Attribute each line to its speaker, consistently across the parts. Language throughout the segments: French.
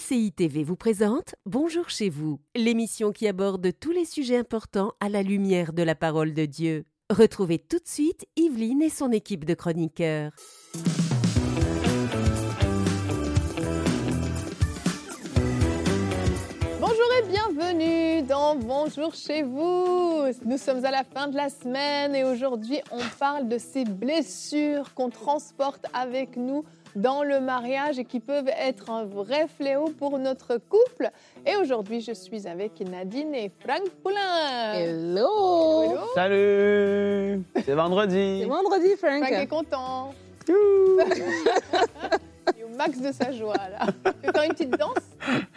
Speaker 1: MCI TV vous présente Bonjour chez vous, l'émission qui aborde tous les sujets importants à la lumière de la parole de Dieu. Retrouvez tout de suite Yveline et son équipe de chroniqueurs.
Speaker 2: Bonjour et bienvenue dans Bonjour chez vous. Nous sommes à la fin de la semaine et aujourd'hui on parle de ces blessures qu'on transporte avec nous dans le mariage et qui peuvent être un vrai fléau pour notre couple. Et aujourd'hui, je suis avec Nadine et Franck Poulain.
Speaker 3: Hello!
Speaker 2: Hello.
Speaker 4: Salut! C'est vendredi.
Speaker 3: C'est vendredi, Frank.
Speaker 2: Franck est content. Il est au max de sa joie, là. Tu veux faire une petite danse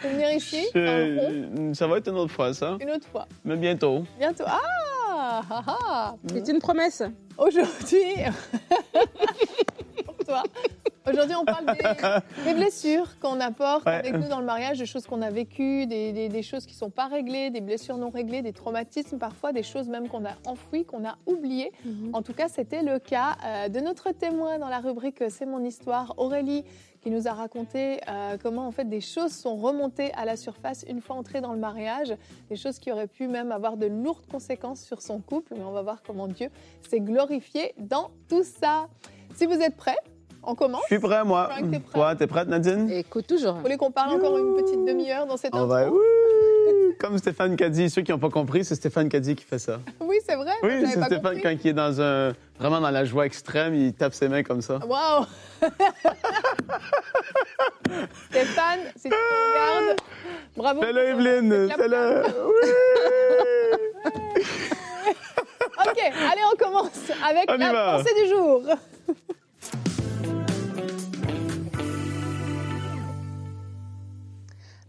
Speaker 2: pour venir ici
Speaker 4: Je- Ça va être une autre fois, ça.
Speaker 2: Une autre fois.
Speaker 4: Mais bientôt.
Speaker 2: Bientôt. Ah! ah, ah.
Speaker 3: C'est une promesse.
Speaker 2: Aujourd'hui. Aujourd'hui, on parle des, des blessures qu'on apporte
Speaker 4: Ouais.
Speaker 2: avec nous dans le mariage, des choses qu'on a vécues, des, des- des choses qui ne sont pas réglées, des blessures non réglées, des traumatismes parfois, des choses même qu'on a enfouies, qu'on a oubliées. En tout cas, c'était le cas euh, de notre témoin dans la rubrique C'est mon histoire, Aurélie, qui nous a raconté euh, comment en fait des choses sont remontées à la surface une fois entrées dans le mariage, des choses qui auraient pu même avoir de lourdes conséquences sur son couple. Mais on va voir comment Dieu s'est glorifié dans tout ça. Si vous êtes prêts, on commence.
Speaker 4: Je suis prêt, moi.
Speaker 2: Frank, t'es prêt?
Speaker 4: Toi, t'es prête, Nadine?
Speaker 3: Écoute toujours.
Speaker 2: Vous voulez qu'on parle encore une petite demi-heure dans cette
Speaker 4: On
Speaker 2: intro
Speaker 4: va. Comme Stéphane Caddy. Ceux qui n'ont pas compris, c'est Stéphane Caddy qui fait ça.
Speaker 2: Oui, c'est vrai.
Speaker 4: Oui, c'est Stéphane
Speaker 2: compris.
Speaker 4: quand il est dans un. Vraiment dans la joie extrême, il tape ses mains comme ça.
Speaker 2: Waouh Stéphane, si tu regardes, bravo.
Speaker 4: Fais-le, Evelyne! Fais-le! Oui!
Speaker 2: Ok, allez, on commence avec
Speaker 4: On
Speaker 2: la pensée du jour.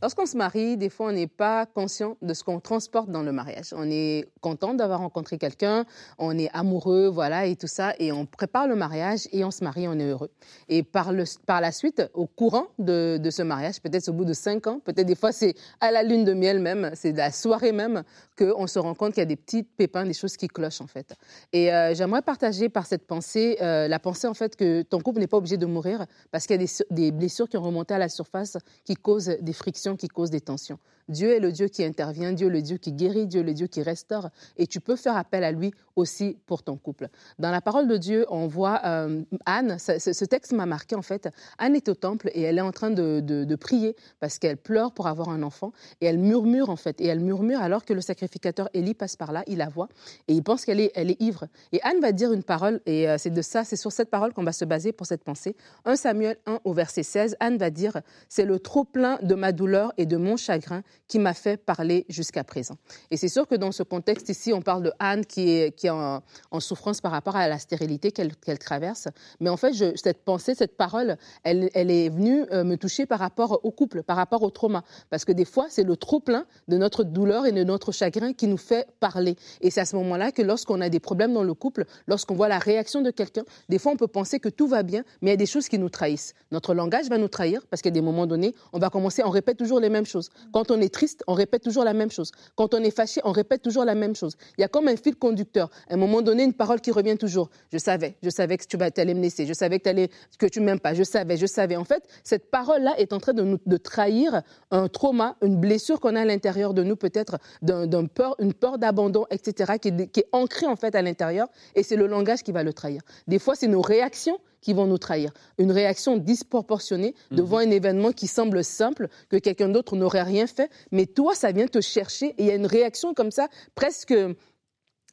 Speaker 3: Lorsqu'on se marie, des fois, on n'est pas conscient de ce qu'on transporte dans le mariage. On est content d'avoir rencontré quelqu'un, on est amoureux, voilà, et tout ça, et on prépare le mariage et on se marie, on est heureux. Et par, le, par la suite, au courant de, de ce mariage, peut-être au bout de cinq ans, peut-être des fois c'est à la lune de miel même, c'est la soirée même, qu'on se rend compte qu'il y a des petits pépins, des choses qui clochent en fait. Et euh, j'aimerais partager par cette pensée, euh, la pensée en fait que ton couple n'est pas obligé de mourir parce qu'il y a des, des blessures qui ont remonté à la surface qui causent des frictions, qui causent des tensions. Dieu est le Dieu qui intervient, Dieu le Dieu qui guérit, Dieu le Dieu qui restaure et tu peux faire appel à lui aussi pour ton couple. Dans la parole de Dieu, on voit euh, Anne, ce, texte m'a marqué en fait. Anne est au temple et elle est en train de, de- de prier parce qu'elle pleure pour avoir un enfant et elle murmure en fait. Et elle murmure alors que le sacrificateur Élie passe par là, il la voit et il pense qu'elle est, elle est ivre. Et Anne va dire une parole et euh, c'est de ça, c'est sur cette parole qu'on va se baser pour cette pensée. 1 Samuel 1 au verset 16, Anne va dire C'est le trop plein de ma douleur et de mon chagrin qui m'a fait parler jusqu'à présent. Et c'est sûr que dans ce contexte ici, on parle de Anne qui est, qui est en, souffrance par rapport à la stérilité qu'elle qu'elle traverse. Mais en fait, cette pensée, cette parole, elle, elle est venue euh, me toucher par rapport au couple, par rapport au trauma. Parce que des fois, c'est le trop plein de notre douleur et de notre chagrin qui nous fait parler. Et c'est à ce moment-là que lorsqu'on a des problèmes dans le couple, lorsqu'on voit la réaction de quelqu'un, des fois, on peut penser que tout va bien, mais il y a des choses qui nous trahissent. Notre langage va nous trahir parce qu'à des moments donnés, on va commencer, on répète toujours les mêmes choses. Quand on est triste, on répète toujours la même chose. Quand on est fâché, on répète toujours la même chose. Il y a comme un fil conducteur. À un moment donné, une parole qui revient toujours. Je savais, je savais que tu allais me laisser, je savais que, que tu m'aimes pas, je savais, je savais. En fait, cette parole-là est en train de nous de trahir un trauma, une blessure qu'on a à l'intérieur de nous, peut-être d'un, d'un peur, une peur d'abandon, etc., qui est, qui est ancrée en fait à l'intérieur. Et c'est le langage qui va le trahir. Des fois, c'est nos réactions qui vont nous trahir. Une réaction disproportionnée devant un événement qui semble simple, que quelqu'un d'autre n'aurait rien fait, mais toi, ça vient te chercher et il y a une réaction comme ça, presque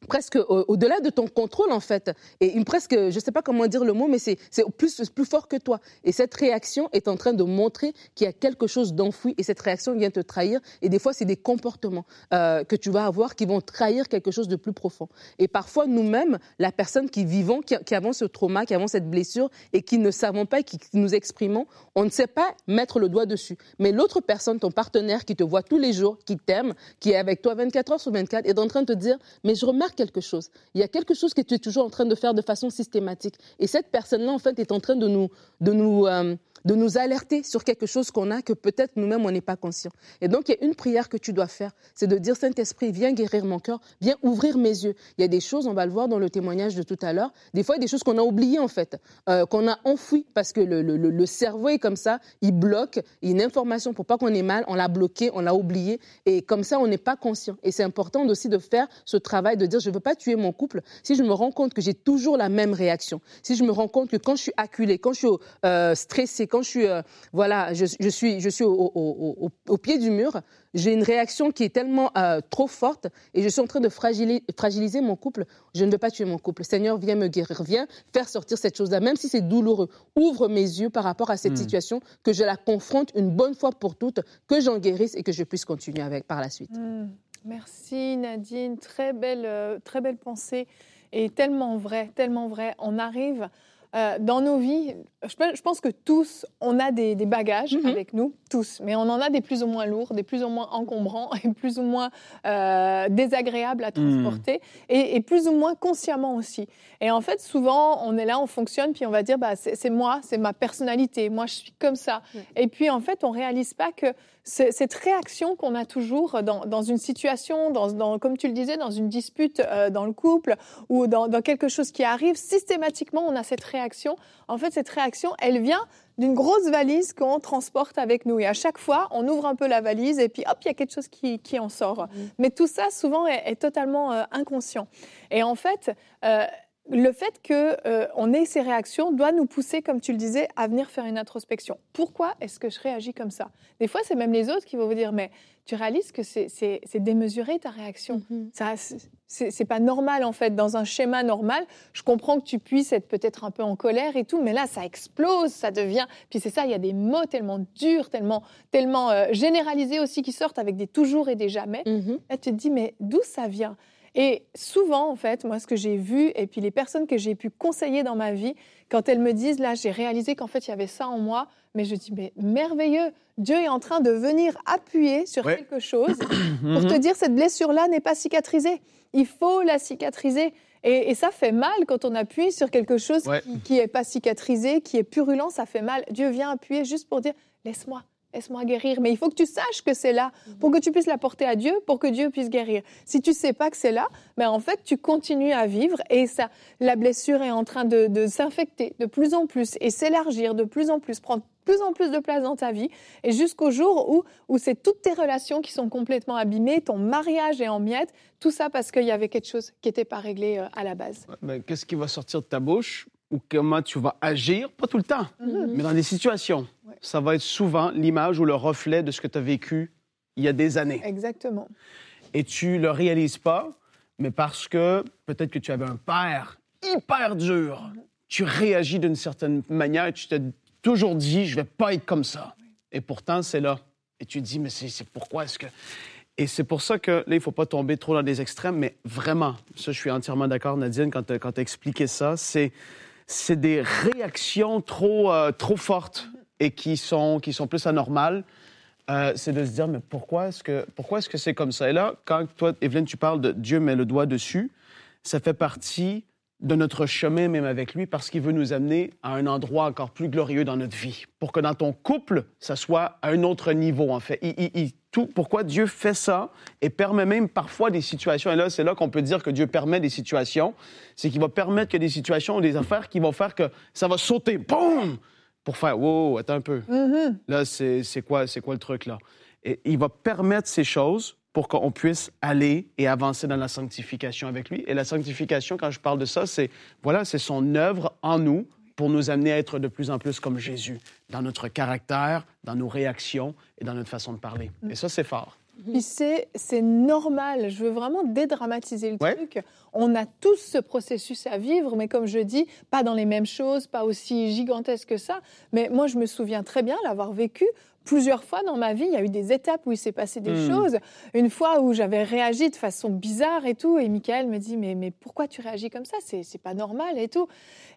Speaker 3: presque au- au-delà de ton contrôle en fait. Et une presque je sais pas comment dire le mot mais c'est c'est plus plus fort que toi. Et cette réaction est en train de montrer qu'il y a quelque chose d'enfoui. Et cette réaction vient te trahir. Et des fois c'est des comportements euh, que tu vas avoir qui vont trahir quelque chose de plus profond. Et parfois nous-mêmes la personne qui vivons qui, qui avons ce trauma qui avons cette blessure et qui ne savons pas et qui nous exprimons on ne sait pas mettre le doigt dessus. Mais l'autre personne ton partenaire qui te voit tous les jours qui t'aime qui est avec toi 24 heures sur 24 est en train de te dire mais je remarque quelque chose. Il y a quelque chose que tu es toujours en train de faire de façon systématique. Et cette personne-là, en fait, est en train de nous, de nous, euh, de nous alerter sur quelque chose qu'on a que peut-être nous-mêmes, on n'est pas conscient. Et donc, il y a une prière que tu dois faire, c'est de dire, Saint-Esprit, viens guérir mon cœur, viens ouvrir mes yeux. Il y a des choses, on va le voir dans le témoignage de tout à l'heure, des fois, il y a des choses qu'on a oubliées, en fait, euh, qu'on a enfouies, parce que le, le, le, cerveau est comme ça, il bloque, une information pour pas qu'on ait mal, on l'a bloqué, on l'a oublié, et comme ça, on n'est pas conscient. Et c'est important aussi de faire ce travail de dire, je ne veux pas tuer mon couple si je me rends compte que j'ai toujours la même réaction, si je me rends compte que quand je suis acculée, quand je suis euh, stressée, quand je suis, euh, voilà, je, je, suis, je suis au, au, au, au, pied du mur, j'ai une réaction qui est tellement euh, trop forte et je suis en train de fragiliser, fragiliser mon couple. Je ne veux pas tuer mon couple. Seigneur, viens me guérir, viens faire sortir cette chose-là, même si c'est douloureux. Ouvre mes yeux par rapport à cette mmh. situation, que je la confronte une bonne fois pour toutes, que j'en guérisse et que je puisse continuer avec par la suite.
Speaker 2: Mmh. Merci Nadine, très belle, euh, très belle pensée et tellement vrai, tellement vrai. On arrive euh, dans nos vies, je, pense que tous, on a des, des bagages mm -hmm. avec nous, tous, mais on en a des plus ou moins lourds, des plus ou moins encombrants et plus ou moins euh, désagréables à transporter mmh. et, et, plus ou moins consciemment aussi. Et en fait, souvent, on est là, on fonctionne, puis on va dire, bah, c'est moi, c'est ma personnalité, moi je suis comme ça. Mmh. Et puis en fait, on réalise pas que cette réaction qu'on a toujours dans, dans une situation, dans, dans, comme tu le disais, dans une dispute euh, dans le couple ou dans, dans, quelque chose qui arrive, systématiquement, on a cette réaction. En fait, cette réaction, elle vient d'une grosse valise qu'on transporte avec nous. Et à chaque fois, on ouvre un peu la valise et puis hop, il y a quelque chose qui, qui en sort. Mmh. Mais tout ça, souvent, est, est totalement euh, inconscient. Et en fait, euh, le fait qu'on euh, ait ces réactions doit nous pousser, comme tu le disais, à venir faire une introspection. Pourquoi est-ce que je réagis comme ça? Des fois, c'est même les autres qui vont vous dire, mais tu réalises que c'est démesuré ta réaction. Mm -hmm. C'est pas normal en fait. Dans un schéma normal, je comprends que tu puisses être peut-être un peu en colère et tout, mais là, ça explose, ça devient. Puis c'est ça, il y a des mots tellement durs, tellement, tellement euh, généralisés aussi qui sortent avec des toujours et des jamais. Mm -hmm. Là, tu te dis, mais d'où ça vient? Et souvent, en fait, moi, ce que j'ai vu, et puis les personnes que j'ai pu conseiller dans ma vie, quand elles me disent, là, j'ai réalisé qu'en fait, il y avait ça en moi, mais je dis, mais merveilleux, Dieu est en train de venir appuyer sur ouais. quelque chose pour te dire, cette blessure-là n'est pas cicatrisée. Il faut la cicatriser. Et, et, ça fait mal quand on appuie sur quelque chose ouais. qui n'est pas cicatrisé, qui est purulent, ça fait mal. Dieu vient appuyer juste pour dire, laisse-moi, laisse-moi guérir. Mais il faut que tu saches que c'est là pour que tu puisses la porter à Dieu, pour que Dieu puisse guérir. Si tu sais pas que c'est là, ben en fait, tu continues à vivre et ça, la blessure est en train de, de s'infecter de plus en plus et s'élargir de plus en plus, prendre plus en plus de place dans ta vie et jusqu'au jour où, où c'est toutes tes relations qui sont complètement abîmées, ton mariage est en miettes, tout ça parce qu'il y avait quelque chose qui n'était pas réglé euh, à la base.
Speaker 4: Qu'est-ce qui va sortir de ta bouche ou comment tu vas agir, pas tout le temps, mm -hmm. mais dans des situations. Ouais. Ça va être souvent l'image ou le reflet de ce que tu as vécu il y a des années.
Speaker 2: Exactement.
Speaker 4: Et tu le réalises pas, mais parce que peut-être que tu avais un père hyper dur, mm -hmm. tu réagis d'une certaine manière et tu t'es toujours dit, je vais pas être comme ça. Oui. Et pourtant, c'est là. Et tu te dis, mais c'est pourquoi est-ce que... Et c'est pour ça que là, il ne faut pas tomber trop dans des extrêmes, mais vraiment, ça, je suis entièrement d'accord, Nadine, quand tu as expliqué ça, c'est c'est des réactions trop, euh, trop fortes et qui sont, qui sont plus anormales. Euh, c'est de se dire, mais pourquoi est-ce que que c'est comme ça? Et là, quand toi, Evelyne, tu parles de Dieu met le doigt dessus, ça fait partie de notre chemin même avec lui parce qu'il veut nous amener à un endroit encore plus glorieux dans notre vie. Pour que dans ton couple, ça soit à un autre niveau, en fait. Tout, pourquoi Dieu fait ça et permet même parfois des situations, et là, c'est là qu'on peut dire que Dieu permet des situations, c'est qu'il va permettre que des situations ou des affaires qui vont faire que ça va sauter, boum, pour faire, wow, attends un peu. Mm -hmm. Là, c'est quoi, quoi le truc, là? Et il va permettre ces choses pour qu'on puisse aller et avancer dans la sanctification avec lui. Et la sanctification, quand je parle de ça, c'est voilà, c'est son œuvre en nous pour nous amener à être de plus en plus comme Jésus dans notre caractère, dans nos réactions et dans notre façon de parler. Et ça, c'est fort.
Speaker 2: Puis c'est normal, je veux vraiment dédramatiser le ouais. truc. On a tous ce processus à vivre, mais comme je dis, pas dans les mêmes choses, pas aussi gigantesque que ça. Mais moi, je me souviens très bien l'avoir vécu plusieurs fois dans ma vie, il y a eu des étapes où il s'est passé des
Speaker 4: Hmm.
Speaker 2: choses. Une fois où j'avais réagi de façon bizarre et tout, et Michael me dit mais, mais pourquoi tu réagis comme ça? C'est pas normal et tout.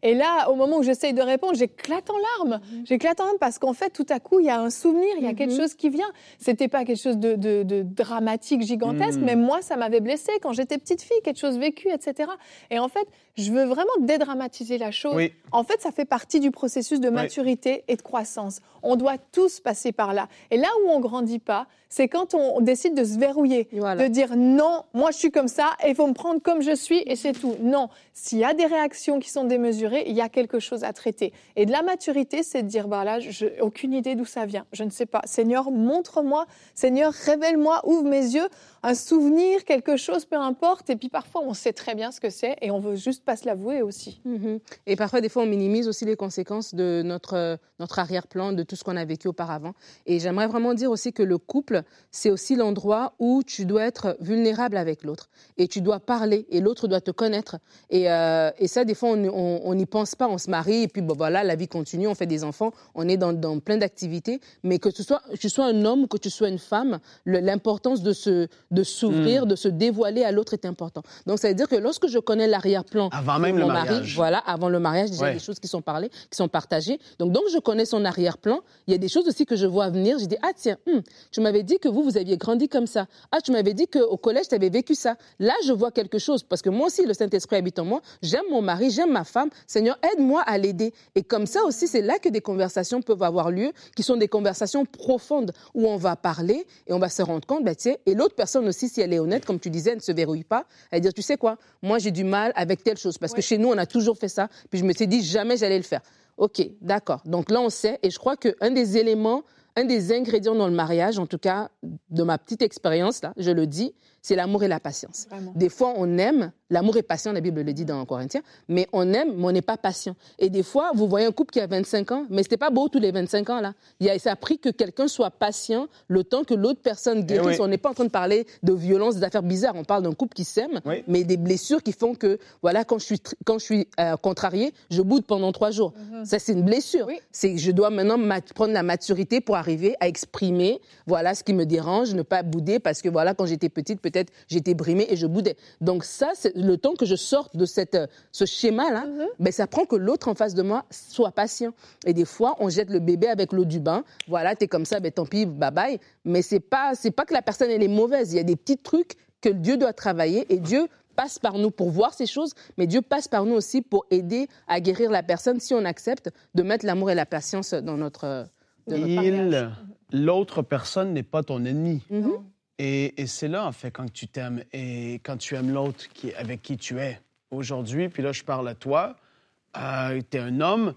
Speaker 2: Et là, au moment où j'essaye de répondre, j'éclate en larmes. J'éclate en larmes parce qu'en fait, tout à coup, il y a un souvenir, il y a quelque
Speaker 3: Mhm.
Speaker 2: chose qui vient. C'était pas quelque chose de, de- de dramatique, gigantesque, mais moi, ça m'avait blessée quand j'étais petite fille, quelque chose vécu, etc. Et en fait, je veux vraiment dédramatiser la chose.
Speaker 4: Oui.
Speaker 2: En fait, ça fait partie du processus de maturité et de croissance. On doit tous passer par là. Et là où on grandit pas, c'est quand on, on décide de se verrouiller,
Speaker 3: Voilà.
Speaker 2: de dire non, moi je suis comme ça et il faut me prendre comme je suis et c'est tout. Non, s'il y a des réactions qui sont démesurées, il y a quelque chose à traiter. Et de la maturité, c'est de dire bah là, je aucune idée d'où ça vient. Je ne sais pas. Seigneur, montre-moi. Seigneur, révèle-moi, ouvre mes yeux, un souvenir, quelque chose, peu importe. Et puis parfois, on sait très bien ce que c'est et on veut juste pas se l'avouer aussi.
Speaker 3: Mhm. Et parfois, des fois, on minimise aussi les conséquences de notre, euh, notre arrière-plan, de tout ce qu'on a vécu auparavant. Et j'aimerais vraiment dire aussi que le couple, c'est aussi l'endroit où tu dois être vulnérable avec l'autre. Et tu dois parler, et l'autre doit te connaître. Et, euh, et ça, des fois, on n'y pense pas, on se marie, et puis bon, voilà, la vie continue, on fait des enfants, on est dans, dans plein d'activités. Mais que tu sois, tu sois un homme que tu sois une femme, l'importance de se de s'ouvrir, de se dévoiler à l'autre est important. Donc, ça veut dire que lorsque je connais l'arrière-plan
Speaker 4: Avant même le
Speaker 3: mon mari,
Speaker 4: mariage.
Speaker 3: voilà, avant le mariage, déjà, il y a
Speaker 4: Ouais.
Speaker 3: des choses qui sont parlées, qui sont partagées. Donc, donc je connais son arrière-plan. Il y a des choses aussi que je vois venir. J'ai dit, ah tiens, hum, tu m'avais dit que vous, vous aviez grandi comme ça. Ah, tu m'avais dit qu'au collège, tu avais vécu ça. Là, je vois quelque chose. Parce que moi aussi, le Saint-Esprit habite en moi. J'aime mon mari, j'aime ma femme. Seigneur, aide-moi à l'aider. Et comme ça aussi, c'est là que des conversations peuvent avoir lieu, qui sont des conversations profondes, où on va parler et on va se rendre compte, bah, tiens, et l'autre personne aussi, si elle est honnête, comme tu disais, elle ne se verrouille pas, elle va dire, tu sais quoi, moi j'ai du mal avec telle chose, parce que chez nous, on a toujours fait ça, puis je me suis dit, jamais j'allais le faire. Ok, d'accord. Donc là, on sait, et je crois qu'un des éléments, un des ingrédients dans le mariage, en tout cas, de ma petite expérience, là, je le dis, c'est l'amour et la patience.
Speaker 2: Vraiment.
Speaker 3: Des fois, on aime, l'amour est patient, la Bible le dit dans Corinthiens, mais on aime, mais on n'est pas patient. Et des fois, vous voyez un couple qui a 25 ans, mais c'était pas beau tous les 25 ans, là. Il y a, ça a pris que quelqu'un soit patient le temps que l'autre personne guérisse.
Speaker 4: oui.
Speaker 3: On n'est pas en train de parler de violence, d'affaires bizarres. On parle d'un couple qui s'aime,
Speaker 4: Oui.
Speaker 3: mais des blessures qui font que, voilà, quand je suis, quand je suis euh, contrariée, je boude pendant trois jours. Ça, c'est une blessure.
Speaker 2: Oui.
Speaker 3: C'est je dois maintenant prendre la maturité pour arriver à exprimer, voilà, ce qui me dérange, ne pas bouder, parce que, voilà, quand j'étais petite, peut-être, j'étais brimée et je boudais. Donc ça, c'est le temps que je sorte de cette, euh, ce schéma-là, ben, ça prend que l'autre en face de moi soit patient. Et des fois, on jette le bébé avec l'eau du bain. Voilà, t'es comme ça, ben tant pis, bye bye. Mais c'est pas, c'est pas que la personne, elle est mauvaise. Il y a des petits trucs que Dieu doit travailler et Dieu passe par nous pour voir ces choses, mais Dieu passe par nous aussi pour aider à guérir la personne si on accepte de mettre l'amour et la patience dans notre, euh, notre.
Speaker 4: Il, l'autre personne n'est pas ton ennemi.
Speaker 3: Mhm.
Speaker 4: Et, c'est là, en fait, quand tu t'aimes et quand tu aimes l'autre qui, avec qui tu es aujourd'hui, puis là, je parle à toi, euh, tu es un homme,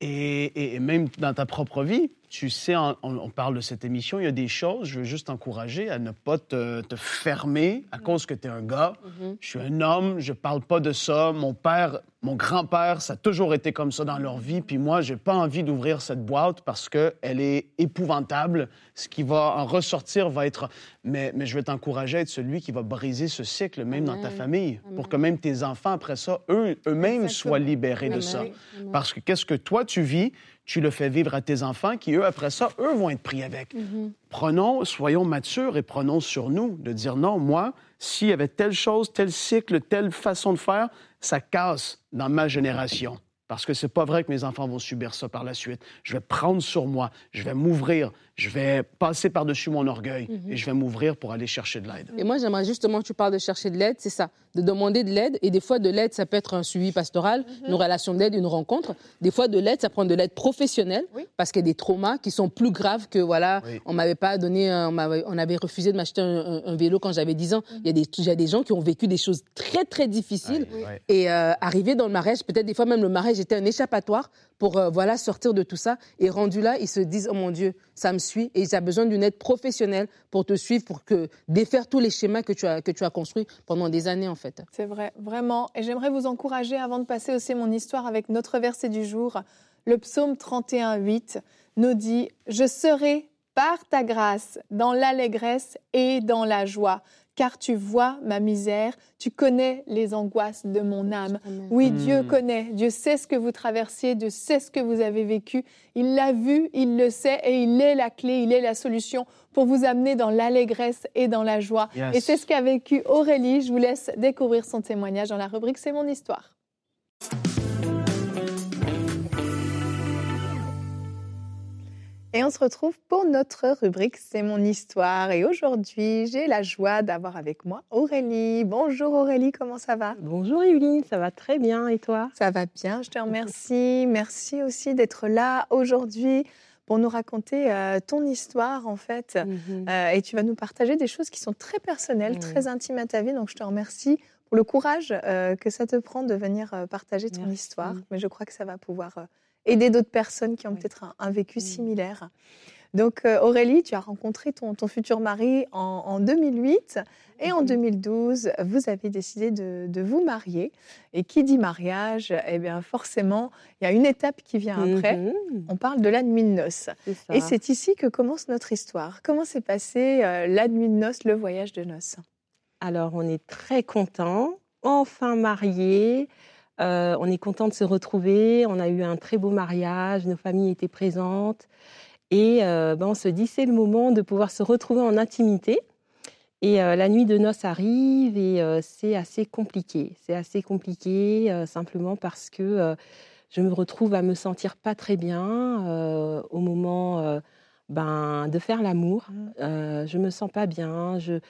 Speaker 4: et même dans ta propre vie, tu sais, on, on parle de cette émission, il y a des choses, je veux juste t'encourager à ne pas te, te fermer à cause que tu es un gars.
Speaker 3: Mhm.
Speaker 4: Je suis un homme, je parle pas de ça. Mon père, mon grand-père, ça a toujours été comme ça dans leur vie. Puis moi, j'ai pas envie d'ouvrir cette boîte parce qu'elle est épouvantable. Ce qui va en ressortir va être. Mais, mais je vais t'encourager à être celui qui va briser ce cycle, même dans ta famille, pour que même tes enfants, après ça, eux, eux-mêmes soient libérés de ça. Parce que qu'est-ce que toi, tu vis, tu le fais vivre à tes enfants qui, eux, après ça, eux vont être pris avec.
Speaker 3: Mhm.
Speaker 4: Prenons, soyons matures et prenons sur nous de dire non, moi, s'il y avait telle chose, tel cycle, telle façon de faire, ça casse dans ma génération. Parce que c'est pas vrai que mes enfants vont subir ça par la suite. Je vais prendre sur moi, je vais m'ouvrir, je vais passer par-dessus mon orgueil et je vais m'ouvrir pour aller chercher de l'aide.
Speaker 3: Et moi, j'aimerais justement, tu parles de chercher de l'aide, c'est ça, de demander de l'aide. Et des fois, de l'aide, ça peut être un suivi pastoral, une relation d'aide, une rencontre. Des fois, de l'aide, ça prend de l'aide professionnelle,
Speaker 2: Oui.
Speaker 3: parce qu'il y a des traumas qui sont plus graves que, voilà,
Speaker 4: Oui.
Speaker 3: on m'avait pas donné, on, avait refusé de m'acheter un, un- un vélo quand j'avais 10 ans. Il y, a des, il y a des gens qui ont vécu des choses très, très difficiles. Et euh, arriver dans le mariage, peut-être des fois même le mariage était un échappatoire pour euh, voilà sortir de tout ça. Et rendu là, ils se disent oh mon Dieu, ça me et j'ai besoin d'une aide professionnelle pour te suivre, pour que défaire tous les schémas que tu as que tu as construits pendant des années en fait.
Speaker 2: C'est vrai, vraiment. Et j'aimerais vous encourager, avant de passer aussi mon histoire avec notre verset du jour, le psaume 31, 8 nous dit « Je serai par ta grâce dans l'allégresse et dans la joie,
Speaker 5: car tu vois ma misère, tu connais les angoisses de mon âme. Oui, Dieu
Speaker 2: Hmm.
Speaker 5: connaît, Dieu sait ce que vous traversiez, Dieu sait ce que vous avez vécu, il l'a vu, il le sait et il est la clé, il est la solution pour vous amener dans l'allégresse et dans la joie.
Speaker 2: Yes.
Speaker 5: Et c'est ce qu'a vécu Aurélie, je vous laisse découvrir son témoignage dans la rubrique C'est mon histoire. Et on se retrouve pour notre rubrique C'est mon histoire. Et aujourd'hui, j'ai la joie d'avoir avec moi Aurélie. Bonjour Aurélie, comment ça va?
Speaker 6: Bonjour Evelyne, ça va très bien et toi?
Speaker 5: Ça va bien, je te remercie. Merci aussi d'être là aujourd'hui pour nous raconter euh, ton histoire en fait. Euh, et tu vas nous partager des choses qui sont très personnelles,
Speaker 6: Mhm.
Speaker 5: très intimes à ta vie. Donc je te remercie pour le courage euh, que ça te prend de venir partager ton
Speaker 6: Merci.
Speaker 5: histoire. Mais je crois que ça va pouvoir aider d'autres personnes qui ont
Speaker 6: Oui.
Speaker 5: peut-être un, un vécu similaire. Donc euh, Aurélie, tu as rencontré ton, ton futur mari en, en 2008 et en
Speaker 6: Mhm.
Speaker 5: 2012, vous avez décidé de, de vous marier. Et qui dit mariage, eh bien forcément, il y a une étape qui vient après.
Speaker 6: Mhm,
Speaker 5: On parle de la nuit de noces. Et c'est ici que commence notre histoire. Comment s'est passé euh, la nuit de noces, le voyage de noces?
Speaker 6: Alors on est très contents, enfin mariés. Euh, on est content de se retrouver. On a eu un très beau mariage. Nos familles étaient présentes. Et euh, ben, on se dit c'est le moment de pouvoir se retrouver en intimité. Et euh, la nuit de noces arrive et euh, c'est assez compliqué. C'est assez compliqué euh, simplement parce que je me retrouve à me sentir pas très bien au moment ben, de faire l'amour. Euh, je me sens pas bien. Je,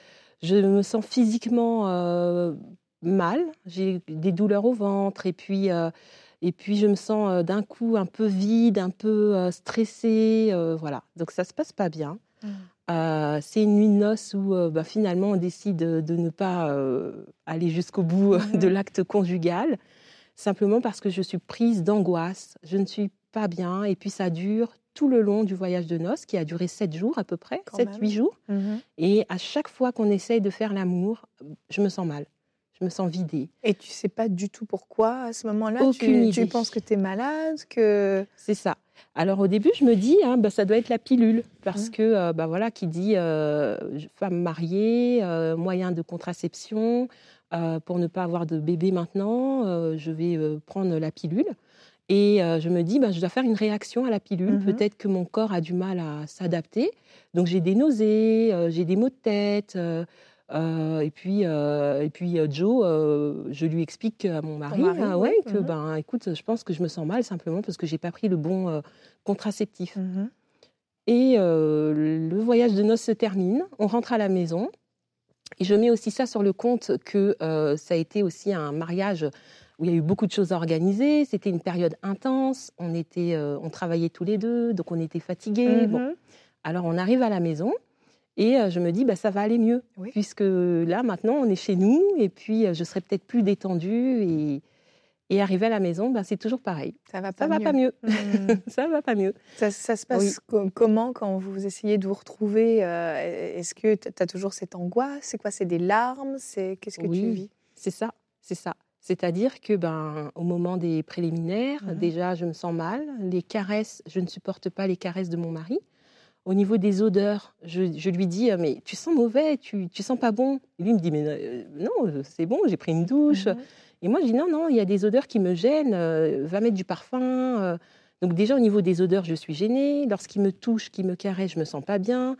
Speaker 6: je me sens physiquement mal. J'ai des douleurs au ventre et puis euh, et puis je me sens euh, d'un coup un peu vide, un peu euh, stressée. voilà. Donc ça se passe pas bien. Euh, c'est une nuit de noces où euh, bah, finalement on décide de, de ne pas euh, aller jusqu'au bout de l'acte conjugal, simplement parce que je suis prise d'angoisse. Je ne suis pas bien et puis ça dure tout le long du voyage de noces qui a duré sept jours à peu près,
Speaker 5: Quand
Speaker 6: sept
Speaker 5: même.
Speaker 6: huit jours.
Speaker 5: Mhm.
Speaker 6: Et à chaque fois qu'on essaye de faire l'amour, je me sens mal. Je me sens vidée.
Speaker 5: Et tu sais pas du tout pourquoi à ce moment-là
Speaker 6: Aucune
Speaker 5: tu, tu penses que tu es malade, que...
Speaker 6: C'est ça. Alors au début, je me dis, hein, bah, ça doit être la pilule, parce
Speaker 5: Mhm.
Speaker 6: que euh, bah, voilà, qui dit euh, femme mariée, euh, moyen de contraception, euh, pour ne pas avoir de bébé maintenant, je vais prendre la pilule. Et je me dis, bah, je dois faire une réaction à la pilule.
Speaker 5: Mhm.
Speaker 6: Peut-être que mon corps a du mal à s'adapter. Donc j'ai des nausées, j'ai des maux de tête. Euh, et puis, euh, et puis euh, Joe, euh, je lui explique à mon mari,
Speaker 5: mari,
Speaker 6: ah
Speaker 5: oui,
Speaker 6: que
Speaker 5: mhm.
Speaker 6: ben, écoute, je pense que je me sens mal simplement parce que j'ai pas pris le bon contraceptif.
Speaker 5: Mhm.
Speaker 6: Et le voyage de noces se termine, on rentre à la maison. Et je mets aussi ça sur le compte que ça a été aussi un mariage où il y a eu beaucoup de choses à organiser. C'était une période intense. On était, on travaillait tous les deux, donc on était fatigués. Bon,
Speaker 5: Mhm.
Speaker 6: alors on arrive à la maison et euh, je me dis bah ça va aller mieux
Speaker 5: Oui.
Speaker 6: puisque là maintenant on est chez nous et puis euh, je serai peut-être plus détendue et et arrivé à la maison bah, c'est toujours pareil.
Speaker 5: Ça va pas
Speaker 6: Ça va
Speaker 5: mieux.
Speaker 6: pas mieux.
Speaker 5: Mhm.
Speaker 6: ça va pas mieux.
Speaker 5: Ça, ça se passe co- comment quand vous essayez de vous retrouver euh, Est-ce que tu as toujours cette angoisse? C'est quoi? C'est des larmes? C'est Qu'est-ce que tu vis?
Speaker 6: C'est ça, c'est ça. C'est-à-dire que ben au moment des préliminaires,
Speaker 5: Mhm.
Speaker 6: déjà je me sens mal. Les caresses, je ne supporte pas les caresses de mon mari. Au niveau des odeurs, je, je lui dis euh, mais tu sens mauvais, tu tu sens pas bon. Et lui il me dit mais euh, non euh, c'est bon, j'ai pris une douche.
Speaker 5: Mhm.
Speaker 6: Et moi je dis non non il y a des odeurs qui me gênent. euh, va mettre du parfum. Donc déjà au niveau des odeurs je suis gênée. Lorsqu'il me touche, qu'il me caresse, je me sens pas bien.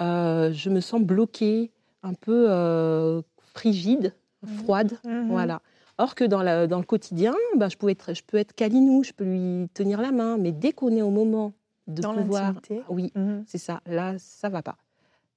Speaker 6: Je me sens bloquée, un peu frigide,
Speaker 5: Mhm.
Speaker 6: froide.
Speaker 5: Mhm.
Speaker 6: Voilà. Or que dans, la- dans le quotidien, ben, je, peux être, je peux être câlinou, je peux lui tenir la main, mais dès qu'on est au moment de
Speaker 5: Dans
Speaker 6: pouvoir,
Speaker 5: l'intimité.
Speaker 6: oui,
Speaker 5: Mhm.
Speaker 6: c'est ça. Là, ça va pas.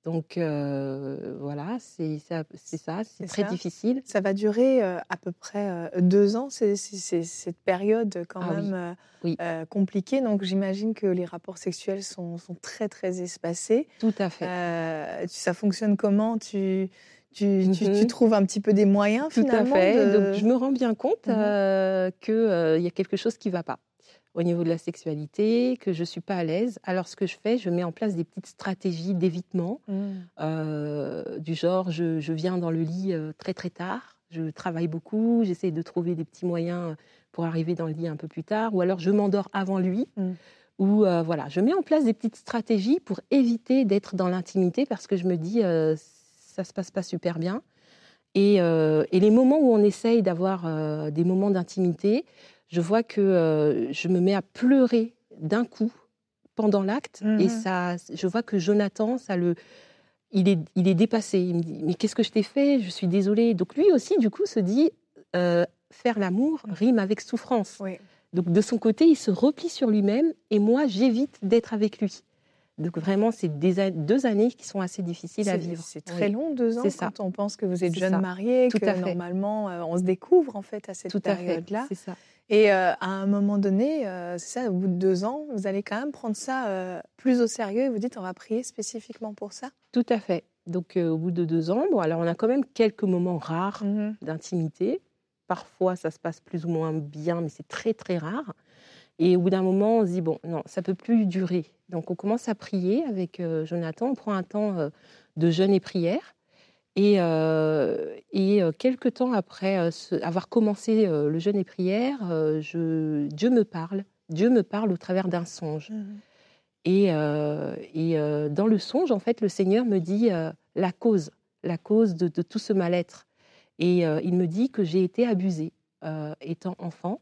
Speaker 6: Donc euh, voilà, c'est ça, c'est très
Speaker 5: ça.
Speaker 6: difficile.
Speaker 5: Ça va durer euh, à peu près euh, deux ans, c'est cette période quand
Speaker 6: Ah
Speaker 5: même
Speaker 6: Oui.
Speaker 5: compliquée. Donc j'imagine que les rapports sexuels sont, sont très très espacés.
Speaker 6: Tout à fait.
Speaker 5: Ça fonctionne comment? Tu, tu trouves un petit peu des moyens
Speaker 6: Tout à
Speaker 5: finalement
Speaker 6: fait.
Speaker 5: de-
Speaker 6: Donc je me rends bien compte euh, qu'il y a quelque chose qui va pas au niveau de la sexualité, que je suis pas à l'aise. Alors ce que je fais, je mets en place des petites stratégies d'évitement.
Speaker 5: Mhm.
Speaker 6: Euh, du genre, je, je viens dans le lit euh, très très tard, je travaille beaucoup, j'essaie de trouver des petits moyens pour arriver dans le lit un peu plus tard, ou alors je m'endors avant lui,
Speaker 5: Mm.
Speaker 6: ou euh, voilà, je mets en place des petites stratégies pour éviter d'être dans l'intimité parce que je me dis, euh, ça se passe pas super bien. Et, et les moments où on essaye d'avoir des moments d'intimité, je vois que je me mets à pleurer d'un coup pendant l'acte. Et mhm. ça, je vois que Jonathan, ça le, il est, il est dépassé. Il me dit Mais qu'est-ce que je t'ai fait? Je suis désolée. Donc lui aussi, du coup, se dit euh, Faire l'amour rime avec souffrance. Donc de son côté, il se replie sur lui-même et moi, j'évite d'être avec lui. Donc vraiment, c'est deux années qui sont assez difficiles à vivre.
Speaker 2: C'est très long, deux ans, quand on pense que vous êtes jeune marié, que normalement, euh, on se découvre en fait à cette période-là.
Speaker 6: Ça.
Speaker 2: Et euh, à un moment donné, euh, c'est ça, au bout de deux ans, vous allez quand même prendre ça plus au sérieux et vous dites on va prier spécifiquement pour ça
Speaker 6: Tout à fait. Donc au bout de deux ans, bon, alors on a quand même quelques moments rares mmh d'intimité. Parfois ça se passe plus ou moins bien, mais c'est très très rare. Et au bout d'un moment, on se dit bon, non, ça peut plus durer. Donc on commence à prier avec Jonathan. On prend un temps de jeûne et prière. Et, euh, et euh, quelques temps après euh, avoir commencé le jeûne et prière, je, Dieu me parle. Dieu me parle au travers d'un songe. Mmh et, et dans le songe, en fait, le Seigneur me dit la cause, la cause de, tout ce mal-être. Et il me dit que j'ai été abusée étant enfant,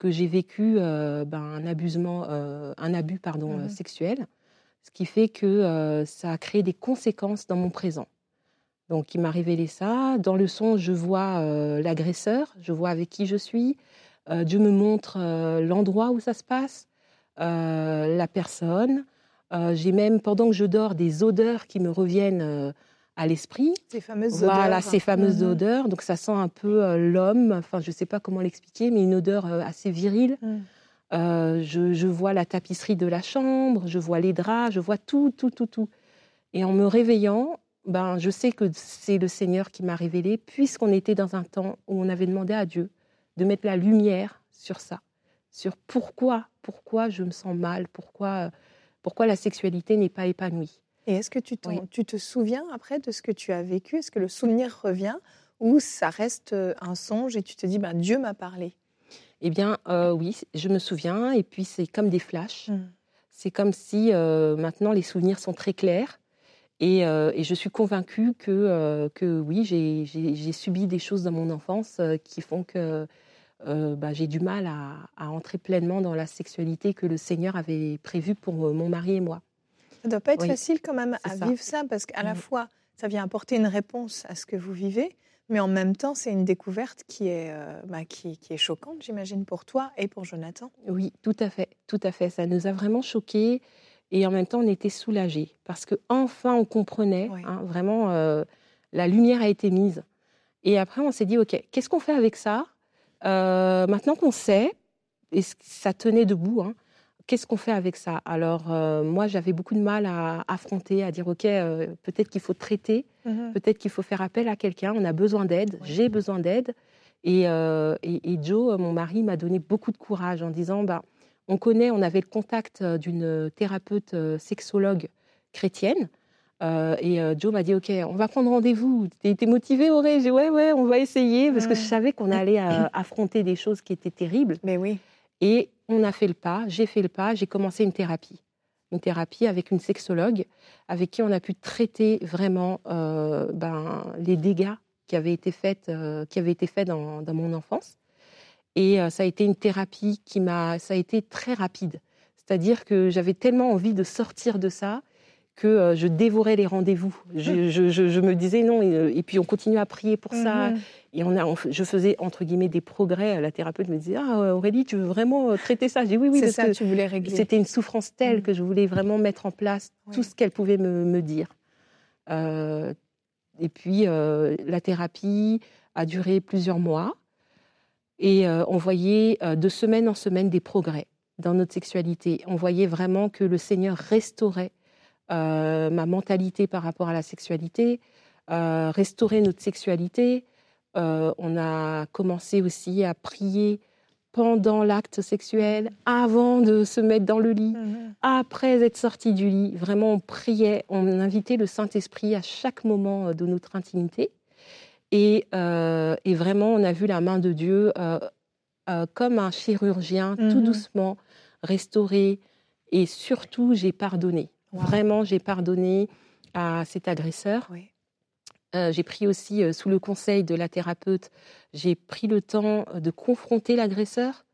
Speaker 6: que j'ai vécu ben, un abusement, un abus pardon mmh sexuel, ce qui fait que ça a créé des conséquences dans mon présent. Donc il m'a révélé ça. Dans le son, je vois euh, l'agresseur, je vois avec qui je suis. Euh, Dieu me montre euh, l'endroit où ça se passe, la personne. J'ai même, pendant que je dors, des odeurs qui me reviennent à l'esprit.
Speaker 2: Ces fameuses
Speaker 6: odeurs.
Speaker 2: Voilà,
Speaker 6: ces fameuses mhm. odeurs. Donc ça sent un peu l'homme, enfin je ne sais pas comment l'expliquer, mais une odeur assez virile. Mhm. je, je, vois la tapisserie de la chambre, je vois les draps, je vois tout, tout, tout, tout. Et en me réveillant, ben, je sais que c'est le Seigneur qui m'a révélé, puisqu'on était dans un temps où on avait demandé à Dieu de mettre la lumière sur ça, sur pourquoi, pourquoi je me sens mal, pourquoi, pourquoi la sexualité n'est pas épanouie.
Speaker 2: Et est-ce que tu, tu, te souviens après de ce que tu as vécu? Est-ce que le souvenir revient ou ça reste euh, un songe et tu te dis, ben, Dieu m'a parlé?
Speaker 6: Eh bien, euh, oui, je me souviens, et puis c'est comme des flashs. Mmh. C'est comme si euh, maintenant les souvenirs sont très clairs euh, et, je suis convaincue que, que oui, j'ai subi des choses dans mon enfance qui font que bah, j'ai du mal à, entrer pleinement dans la sexualité que le Seigneur avait prévue pour mon mari et moi.
Speaker 2: Ça ne doit pas être facile quand même à vivre ça, parce qu'à la fois, ça vient apporter une réponse à ce que vous vivez, mais en même temps, c'est une découverte qui est, bah, qui, qui, est choquante, j'imagine, pour toi et pour Jonathan.
Speaker 6: Oui, tout à fait, tout à fait. Ça nous a vraiment choqués et en même temps on était soulagés parce que enfin on comprenait hein, vraiment euh, la lumière a été mise. Et après on s'est dit ok qu'est-ce qu'on fait avec ça? Euh, maintenant qu'on sait et ça tenait debout hein, qu'est-ce qu'on fait avec ça? Alors euh, moi j'avais beaucoup de mal à affronter à dire ok peut-être qu'il faut traiter mmh peut-être qu'il faut faire appel à quelqu'un on a besoin d'aide j'ai besoin d'aide et, et, Joe mon mari m'a donné beaucoup de courage en disant bah on connaît, on avait le contact euh, d'une thérapeute euh, sexologue chrétienne. Euh, et Joe m'a dit, OK, on va prendre rendez-vous. T'es motivé, Auré? J'ai dit, ouais, ouais, on va essayer, parce que je savais qu'on allait affronter des choses qui étaient terribles.
Speaker 2: Mais oui.
Speaker 6: Et on a fait le pas, j'ai fait le pas, j'ai commencé une thérapie. Une thérapie avec une sexologue, avec qui on a pu traiter vraiment ben, les dégâts qui avaient été faits, qui avaient été faits dans mon enfance. Et ça a été une thérapie qui m'a, ça a été très rapide. C'est-à-dire que j'avais tellement envie de sortir de ça que je dévorais les rendez-vous. Je, me disais non, et, puis on continue à prier pour ça. Mmh et on a, je faisais entre guillemets des progrès. La thérapeute me disait Ah, Aurélie, tu veux vraiment traiter ça? J'ai dit Oui, oui,
Speaker 2: parce ça, que tu voulais régler.
Speaker 6: C'était une souffrance telle mmh. que je voulais vraiment mettre en place tout ce qu'elle pouvait me, dire. et puis, la thérapie a duré plusieurs mois. Et euh, on voyait euh, de semaine en semaine des progrès dans notre sexualité. On voyait vraiment que le Seigneur restaurait euh, ma mentalité par rapport à la sexualité, restaurait notre sexualité. on a commencé aussi à prier pendant l'acte sexuel, avant de se mettre dans le lit, mhm. après être sorti du lit. Vraiment, on priait, on invitait le Saint-Esprit à chaque moment de notre intimité. Euh, et, vraiment, on a vu la main de Dieu euh, euh, comme un chirurgien, tout mhm. doucement, restaurer. Et surtout, j'ai pardonné. Vraiment, j'ai pardonné à cet agresseur. j'ai pris aussi, sous le conseil de la thérapeute, j'ai pris le temps de confronter l'agresseur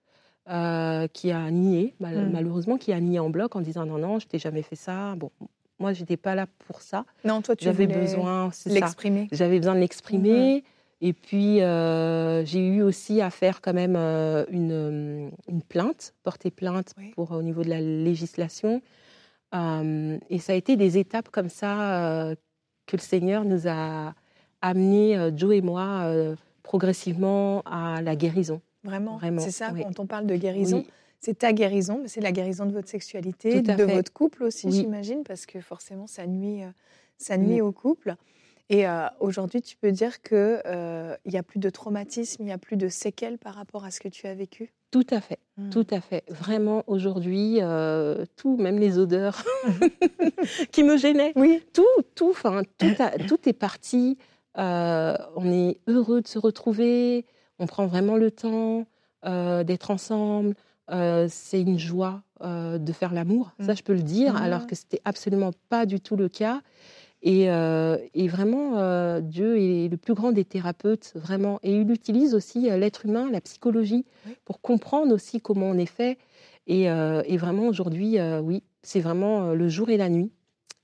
Speaker 6: qui a nié, mmh. malheureusement, qui a nié en bloc en disant non, non, je t'ai jamais fait ça. Bon, moi, j'étais pas là pour ça.
Speaker 2: Non, toi, tu avais besoin l'exprimer.
Speaker 6: J'avais besoin de l'exprimer. Mmh. Et puis, j'ai eu aussi à faire quand même une, une, plainte, porter plainte pour, au niveau de la législation. Et ça a été des étapes comme ça que le Seigneur nous a amené, Joe et moi, progressivement à la guérison.
Speaker 2: Vraiment, Vraiment. c'est ça, quand on parle de guérison. C'est ta guérison, mais c'est la guérison de votre sexualité, de votre couple aussi, j'imagine, parce que forcément, ça nuit, ça nuit au couple. Et aujourd'hui, tu peux dire qu'il n'y a plus de traumatisme, il n'y a plus de séquelles par rapport à ce que tu as vécu?
Speaker 6: Tout à fait, mmh. tout à fait. Vraiment, aujourd'hui, tout, même les odeurs qui me gênaient, oui. tout, tout, enfin, tout, tout est parti. on est heureux de se retrouver, on prend vraiment le temps d'être ensemble. c'est une joie de faire l'amour, ça mmh. je peux le dire, mmh. alors que c'était absolument pas du tout le cas. Euh, et, vraiment, euh, Dieu est le plus grand des thérapeutes, vraiment. Et il utilise aussi euh, l'être humain, la psychologie, pour comprendre aussi comment on est fait. Et, vraiment, aujourd'hui, oui, c'est vraiment le jour et la nuit.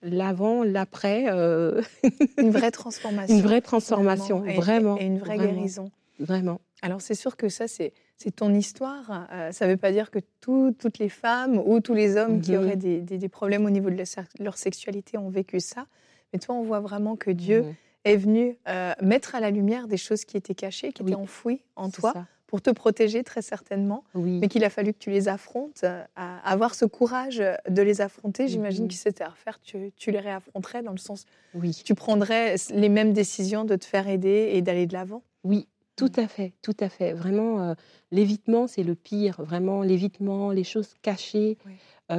Speaker 6: L'avant, l'après.
Speaker 2: une vraie transformation.
Speaker 6: Une vraie transformation, vraiment.
Speaker 2: Et, une vraie guérison.
Speaker 6: Vraiment.
Speaker 2: Alors, c'est sûr que ça, c'est ton histoire. ça ne veut pas dire que toutes les femmes ou tous les hommes qui mhm. auraient des, des, problèmes au niveau de leur sexualité ont vécu ça. Mais toi, on voit vraiment que Dieu mmh. est venu euh, mettre à la lumière des choses qui étaient cachées, qui étaient enfouies en toi. pour te protéger très certainement, mais qu'il a fallu que tu les affrontes, euh, avoir ce courage de les affronter. J'imagine mmh. que c'était à refaire, tu, tu, les réaffronterais dans le sens, oui. tu prendrais les mêmes décisions de te faire aider et d'aller de l'avant.
Speaker 6: Oui, tout à fait, tout à fait. Vraiment, euh, l'évitement, c'est le pire. Vraiment, l'évitement, les choses cachées.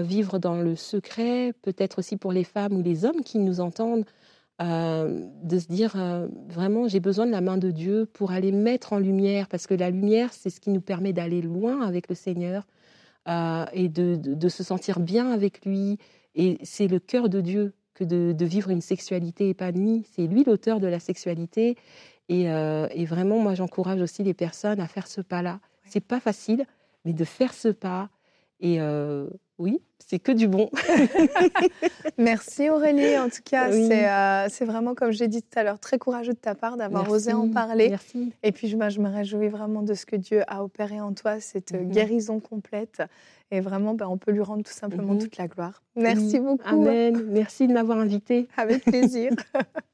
Speaker 6: Vivre dans le secret, peut-être aussi pour les femmes ou les hommes qui nous entendent, euh, de se dire euh, vraiment j'ai besoin de la main de Dieu pour aller mettre en lumière, parce que la lumière, c'est ce qui nous permet d'aller loin avec le Seigneur et de, se sentir bien avec lui. Et c'est le cœur de Dieu que de, vivre une sexualité épanouie. C'est lui l'auteur de la sexualité. Et, et vraiment, moi, j'encourage aussi les personnes à faire ce pas-là. C'est pas facile, mais de faire ce pas et oui, c'est que du bon.
Speaker 2: Merci Aurélie. En tout cas, euh, c'est vraiment, comme j'ai dit tout à l'heure, très courageux de ta part d'avoir osé en parler.
Speaker 6: Merci.
Speaker 2: Et puis, je, je me réjouis vraiment de ce que Dieu a opéré en toi, cette mhm. guérison complète. Et vraiment, ben, on peut lui rendre tout simplement mhm. toute la gloire. Merci beaucoup.
Speaker 6: Amen. Merci de m'avoir invité.
Speaker 2: Avec plaisir.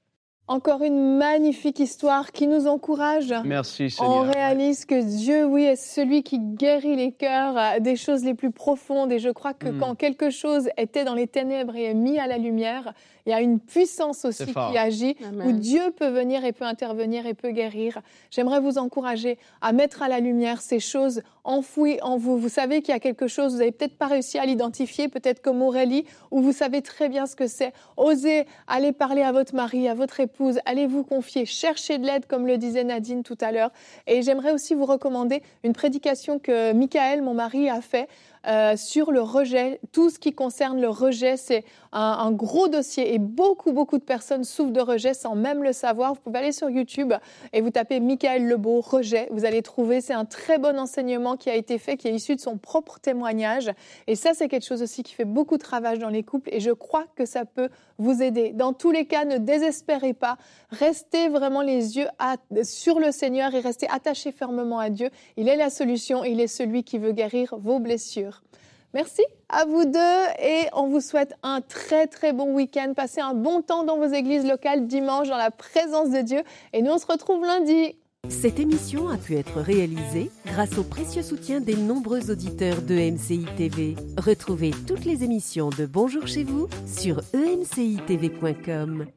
Speaker 2: Encore une magnifique histoire qui nous encourage.
Speaker 4: Merci Seigneur.
Speaker 2: On réalise que Dieu, oui, est celui qui guérit les cœurs euh, des choses les plus profondes. Et je crois que mm. quand quelque chose était dans les ténèbres et est mis à la lumière, il y a une puissance aussi qui agit, où Dieu peut venir et peut intervenir et peut guérir. J'aimerais vous encourager à mettre à la lumière ces choses enfouies en vous. Vous savez qu'il y a quelque chose, vous n'avez peut-être pas réussi à l'identifier, peut-être comme Aurélie, ou vous savez très bien ce que c'est. Osez aller parler à votre mari, à votre épouse, allez vous confier, cherchez de l'aide, comme le disait Nadine tout à l'heure. Et j'aimerais aussi vous recommander une prédication que Michael, mon mari, a fait euh, sur le rejet. Tout ce qui concerne le rejet, c'est un, gros dossier et beaucoup, beaucoup de personnes souffrent de rejet sans même le savoir. Vous pouvez aller sur YouTube et vous tapez Michael Lebeau, rejet. Vous allez trouver, c'est un très bon enseignement qui a été fait, qui est issu de son propre témoignage. Et ça, c'est quelque chose aussi qui fait beaucoup de travail dans les couples et je crois que ça peut vous aider. Dans tous les cas, ne désespérez pas. Restez vraiment les yeux sur le Seigneur et restez attachés fermement à Dieu. Il est la solution, il est celui qui veut guérir vos blessures. Merci à vous deux et on vous souhaite un très très bon week-end. Passez un bon temps dans vos églises locales dimanche dans la présence de Dieu et nous on se retrouve lundi.
Speaker 1: Cette émission a pu être réalisée grâce au précieux soutien des nombreux auditeurs de. Retrouvez toutes les émissions de Bonjour chez vous sur emcitv.com.